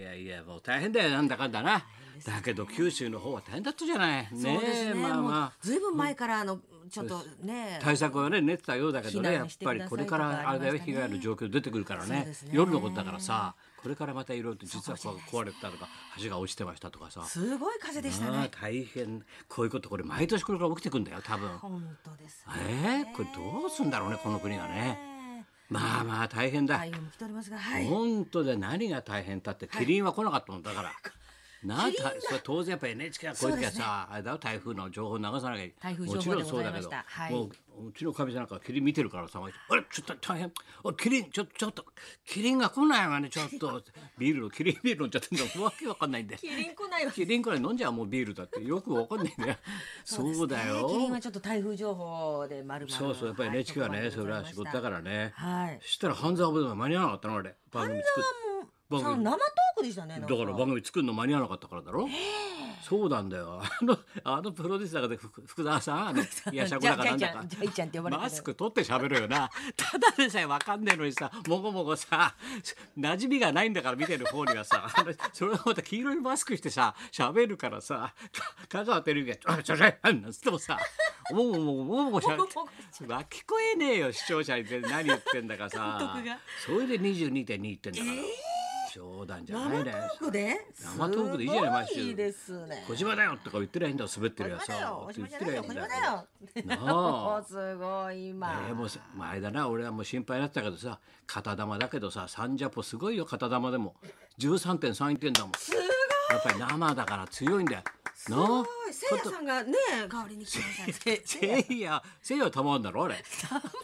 いやいやもう大変だよなんだかんだな、だけど九州の方は大変だったじゃない。そうですね。まあまあ。ずいぶん前からあのちょっとね。対策はね練ってたようだけどね避やっぱりこれからあれだよ被害の状況出てくるからね。ね。夜のことだからさこれからまたいろいろと実はこう壊れてたとか橋が落ちてましたとかさ。すごい風でしたね。大変。こういうことこれ毎年これから起きてくんだよ多分。本当です。えー、これどうすんだろうねこの国がねまあまあ大変だ台風も来ておりますが、はい。本当で何が大変だってキリンは来なかったもんだから。なたそれ当然やっぱ NHK はこういう時はそうですね。さ、あれだよ台風の情報を流さなきゃ台風もちろんそうだけど。情報でございました。はい。もううちのかみさんなんかキリン見てるからさあれちょっと大変。おいキリンちょちょっとキリンが来ないわねちょっと。ビールのキリンビール飲んじゃってんのわけわかんないんでキリン来ないわ。キリンくらい飲んじゃうもうビールだってよくわかんないんだよ。そうだよ。キリンはちょっと台風情報で丸々。そうそうやっぱり NHK はね、はいそれは仕事だからね、はい。そしたら半沢部が間に合わなかったのあれ。番組作っも番組生トークでしたね。だから番組作るの間に合わなかったからだろ。そうなんだよ。あのあのプロデューサーが福福沢さん、あのいやしゃこだかなんだかって呼ばれてるマスク取って喋るよな。ただでさえわかんねえのにさ、もごもごさ、馴染みがないんだから見てる方にはさ、あのそれをまた黄色いマスクしてさ、喋るからさ、か香川照之があちょちょなんつってもさ、もごもごもごもごしゃもごもごわ聞こえねえよ視聴者に何言ってんだかさ監督が。それで22.2言ってんだから。冗談じゃないね。生トークで？生トークでいいじゃない毎週。すごいですね。小島だよとか言ってりゃいいんだよ。滑ってるや小島だよ。さ小島じゃないよ。小島だよ。なあすごい今。えーもうさまああれだな。俺はもう心配だったけどさ。片玉だけどさ。サンジャポすごいよ片玉でも。13.3点だもん。やっぱり生だから強いんだよすごい。せいやさんがね代わりに来てください。せいやせいやは玉あんだろ あれ。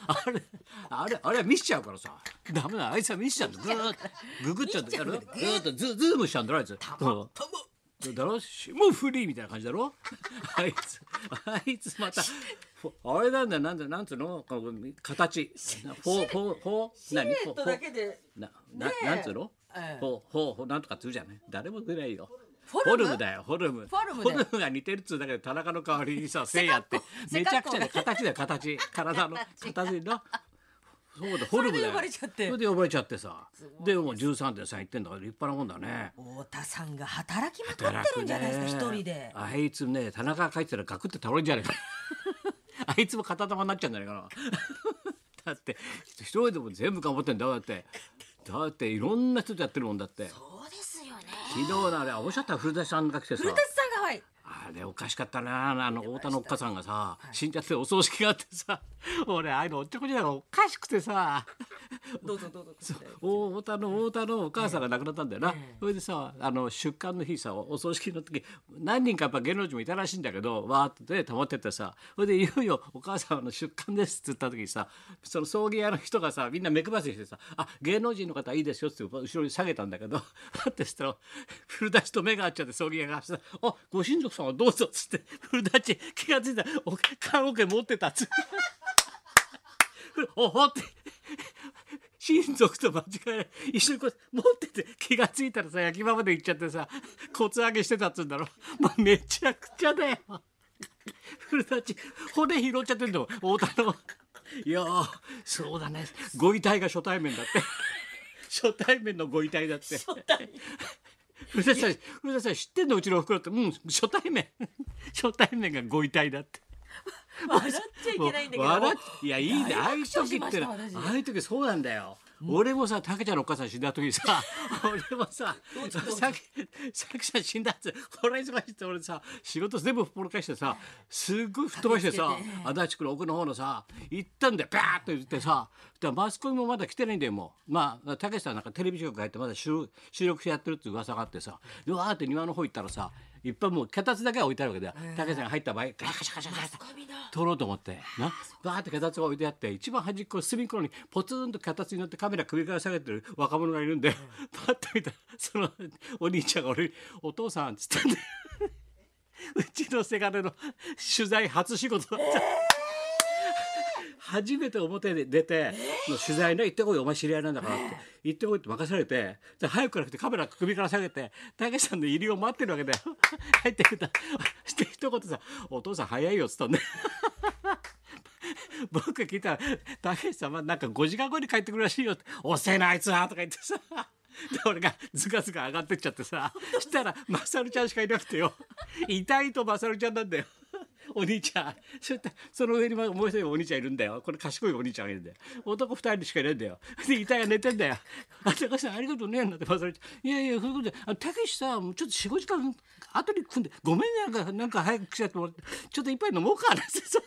あれあれあれは見しちゃうからさ。ダメだあいつは見しちゃうんだ。ぐーっと。ググっちゃうんだよ。ぐーっと。ズズームしちゃうんだろあいつ。うんだろ霜降りみたいな感じだろ。あいつあいつまたほあれなんだよなんだよなんつうの？この形。ほうほうほう何？シルエットだけでななねえ。なんつうの？ええ。ほうほうほうなんとかつうじゃない？誰も出ないよフォルム？フォルムだよフォルム。フォルムで。が似てるっつうだけで田中の代わりにさ せいやって。めちゃくちゃで形だよ形。体の 形の。そうだフォルムだよ。それで呼ばれちゃって。それで呼ばれちゃってさ。でもう13.3言ってんだから立派なもんだね。太田さんが働きまくってるんじゃないですか一人で。あいつね田中が帰ってたらガクって倒れるんじゃないか。あいつも片玉になっちゃうんじゃないかな。だって一人でも全部頑張ってんだよだって。だっていろんな人とやってるもんだって。そうです。昨日のあれおっしゃった古田さんが来てさ古田。あれおかしかったな。あの太田のおっかさんがさ死んじゃってお葬式があってさ 俺ああいうのおっちょこちょいだからおかしくてさ。どうぞどうぞ。お太田の太田のお母さんが亡くなったんだよな、それでさあの出棺の日さお葬式の時何人かやっぱ芸能人もいたらしいんだけどわーってね溜まってってさそれでいよいよお母さんの出棺ですって言った時にさその葬儀屋の人がさみんな目配せしてさ「あ芸能人の方いいですよ」って後ろに下げたんだけどだ ってしたら古舘と目が合っちゃって葬儀屋がさ「あご親族さんはどうぞ」っつって古舘気が付いたらお棺桶持ってたっつって。おほって。親族と間違え一緒にこう持ってて気がついたらさ焼き場まで行っちゃってさコツ上げしてたっつうんだろ。もうめちゃくちゃだよ。古舘骨拾っちゃってんだもん太田の。いやーそうだね。ご遺体が初対面だって。初対面のご遺体だって古舘さん古舘さん知ってんの？うちのおふくろって。うん初対面。初対面がご遺体だって。笑っちゃいけないんだけど。笑っいやいいね。ああいう時ってああいう時そうなんだよ、俺もさ竹ちゃんのお母さん死んだ時にさ 俺もささきさきちゃん死んだっつこれ忙しいって俺さ仕事全部ほっぽろかしてさすっごい吹っ飛ばしてさ足立区の奥の方のさ行ったんだよバーッと言ってさでマスコミもまだ来てないんだよもうまあ竹さんなんかテレビ局入ってまだ収収録してやってるって噂があってさでわーって庭の方行ったらさいっぱいもう脚立だけは置いてあるわけだよ。竹さんが入った場合ガシャガシャガシャガシャ撮ろうと思って。な。バーって脚立が置いてあって一番端っこ隅っこにポツンと脚立に乗ってカメラ首から下げてる若者がいるんでパッと見たらそのお兄ちゃんが俺に「お父さん」っつったんで うちのせがれの取材初仕事だった。初めて表で出て、の取材ね行ってこいお前知り合いなんだからって行ってこいって任されてで早くから来てカメラ首から下げてたけしさんの入りを待ってるわけだよ。入ってきた して一言さ「お父さん早いよ」っつったんで 僕が聞いたら「たけしさんはなんか5時間後に帰ってくるらしいよ」って「遅えなあいつは」とか言ってさ。で俺がズカズカ上がってっちゃってさ。したらマサルちゃんしかいなくてよ。痛いとマサルちゃんなんだよお兄ちゃん。そしてその上にもう一人お兄ちゃんいるんだよ。これ賢いお兄ちゃんがいるんだよ。男二人しかいないんだよ。で遺体が寝てんだよ。あ高橋さんありがとうねなんてマサルちゃんいやいやそういうことで。あたけしさもうちょっと45時間後に組んでごめんね。なんかなんか早く来ちゃってもらって。ちょっと一杯飲もうかなんて。さ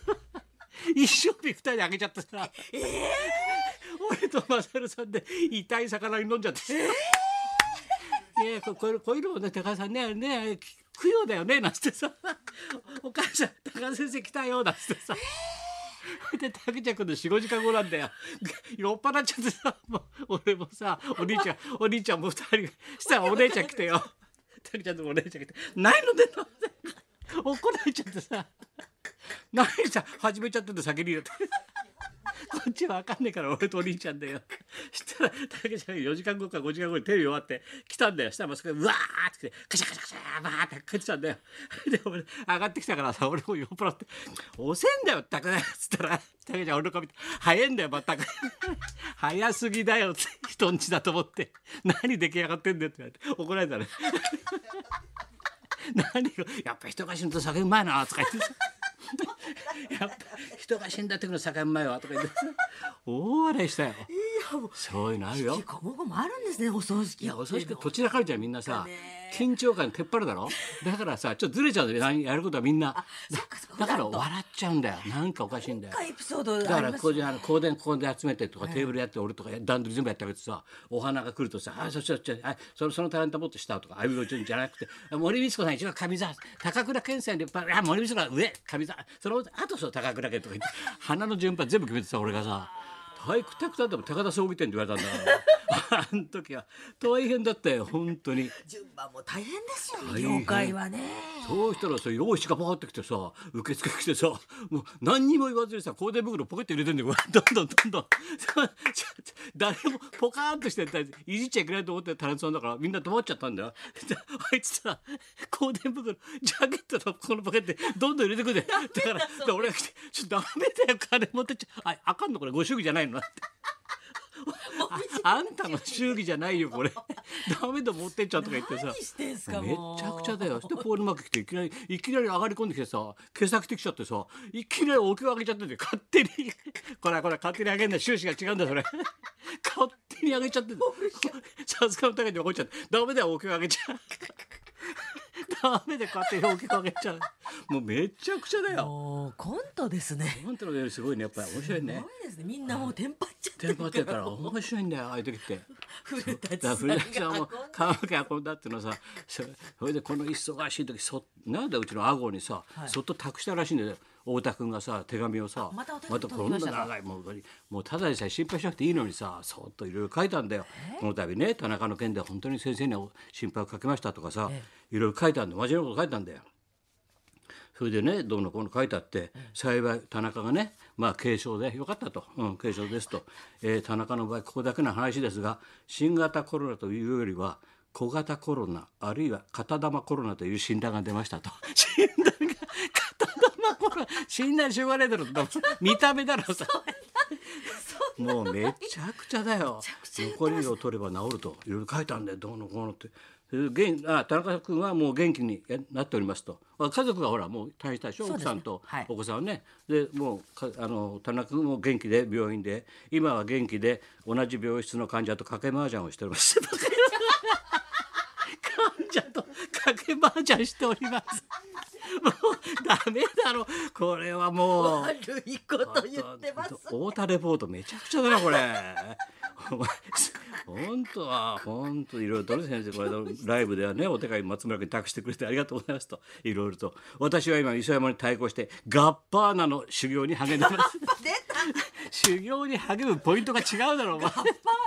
一生日二人であげちゃってさ、俺とマサルさんで痛い魚に飲んじゃってさ、いやここういうのもね高橋さんねね供養だよねなんてさお母さん高橋先生来たよなんてさ。で竹ちゃん君の45時間後なんだよ酔っ払っちゃってさもう俺もさお兄ちゃんお兄ちゃんも二人したらお姉ちゃん来てよ竹ちゃんとお姉ちゃん来て「何飲んでんの?」怒られちゃってさ「何さ始めちゃってんの先にって。こっちは分かんねえから俺とお兄ちゃんだよ。したら竹ちゃん4時間後か5時間後にテレビ終わって来たんだよ。したらそこでうわーって来てカシャカシャカシャバーって帰ってたんだよ。で俺上がってきたからさ俺も酔っ払って「遅えんだよったくね」っつったら竹ちゃん俺の顔見て「早いんだよ全く早すぎだよ」って人んちだと思って「何出来上がってんだよ」って言われて怒られたね。何がやっぱ人が死ぬと酒うまいなとか言ってさやっぱ人が死んだ時の酒うまいわとか言って。さ 大笑いしたよ。いやも。うそういうのあるよ。ここもあるんですねお葬式。いやお葬式どちらかれちゃうみんなさね。緊張感てっぱるだろ？だからさちょっとずれちゃうんだ やることはみんな。だから笑っちゃうんだよ。なんかおかしいんだよ。なんかエピソードだからこういうあの香典ここで集めてとかテーブルやって俺とか段取り全部やってあげてさお花が来るとさ「あそっちそっち。あそのそのタレントもっと下」とか「あいうちじゃなくて森光子さん一番上座高倉健さんであ森光子さん上上座そのあとそう高倉健」とか言って花の順番全部決めてさ俺がさ「体育タクタでも高田葬儀店」って言われたんだから。あの時は大変だったよ本当に。順番も大変ですよ大変。業界はね。そうしたらさ用意しがパーってきてさ受付来てさもう何にも言わずにさ香典袋ポケット入れてんだよ。どんどんどんどん。誰もポカーンとしてたいじっちゃいけないと思ってタレントさんだからみんな止まっちゃったんだよ。で あいつさ香典袋ジャケットのこのポケットにどんどん入れてくんだよ。だからで俺が来て「ちょっとダメだよ金持ってっちゃああかんのこれご祝儀じゃないの?」って。ああんたの祝儀じゃないよこれ。ダメだ持ってっちゃうとか言ってさ。何してんすかめっもうちゃくちゃだよ。そしてポールマーク来ていきなりいきなり上がり込んできてさ毛先てきちゃってさいきなりお経上げちゃってて勝手に。これこれ勝手に上げんだ収支が違うんだそれ。勝手に上げちゃってさすがの高いで怒っちゃってダメだよお経上げちゃうダメで勝手にお経上げちゃうもうめちゃくちゃだよ。もうコントですね。本当のよりすごいねやっぱり面白いすねごいですね。みんなもうテンパっちゃってテンパってるから面白いんだよああい う時って。古舘だからさん古舘さんもが髪の毛運んだっていうのさそそれでこの忙しい時そなんでうちの顎にさ、そっと託したらしいんだよ太田君がさ手紙をさまたこんな長いもうもうただでさえ心配しなくていいのにさそっといろいろ書いたんだよ。この度ね田中の件で本当に先生に心配をかけましたとかさいろいろ書いたんだ真面目なこと書いたんだよ。それでねどうのこうの書いてあって、幸い田中がねまあ軽症でよかったと、うん、軽症ですと、えー田中の場合ここだけの話ですが新型コロナというよりは小型コロナあるいは片玉コロナという診断が出ましたと。診 断が片玉コロナ診断しょうがないだろ見た目だろさもうめちゃくちゃだよ。残りを取れば治ると。いろいろ書いたんだよどうのこうのって。で元あ田中君はもう元気になっておりますと。あ家族がほらもう退院したでしょ、ね。奥さんとはい。お子さんはね。でもうかあの田中君も元気で病院で。今は元気で同じ病室の患者と掛け麻雀をしております 患者と掛け麻雀しております。もうダメだろ。これはもう。悪いこと言ってます。太田レポートめちゃくちゃだなこれ。本当は本当いろいろとね先生これライブではねお手紙松村君に託してくれてありがとうございますといろいろと。私は今磯山に対抗してガッパーナの修行に励んでます。修行に励むポイントが違うだろうお前。パー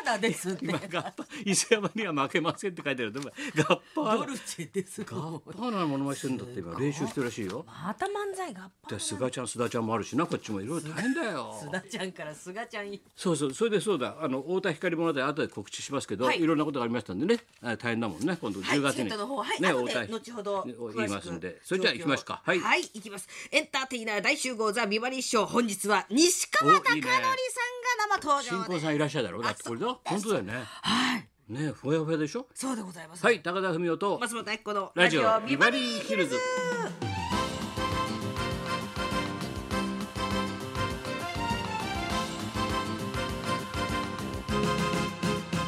ナですって。今ガッパー磯山には負けませんって書いてあるでもガッパーナ。ドルチェですガッパーナのものまねしてるんだって今練習してるらしいよ。また漫才がで菅ちゃん須田ちゃんもあるしなこっちも。いろいろ大変だよ。須田ちゃんから菅ちゃんにそうそうそれでそうだ。あの太田光物で後で告知しますけど、はい。い、ろんなことがありましたんでね。あ大変だもんね。今度はい10月に、チケットの方はい、ね後ほど言いますんで。それじゃあ行きますか。はい、はい行きます。エンターテイナー大集合ザビバリーショー本日は西川貴教さんが生登場新で婚さんいらっしゃるだろう。だってこれだ。本当だよね。はい。ねふわふわでしょ？そうでございます。はい高田文夫と松本明子のラジオビバリーヒルズ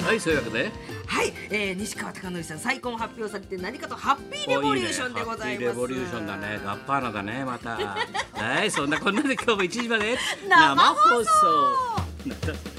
はいそういうわけで。はい、えー、西川貴教さん再婚発表されて何かとハッピーレボリューションでございます。ねハッピーレボリューションだね。ガッパーナだねまた。はいそんなこんなで今日も1時まで。生放送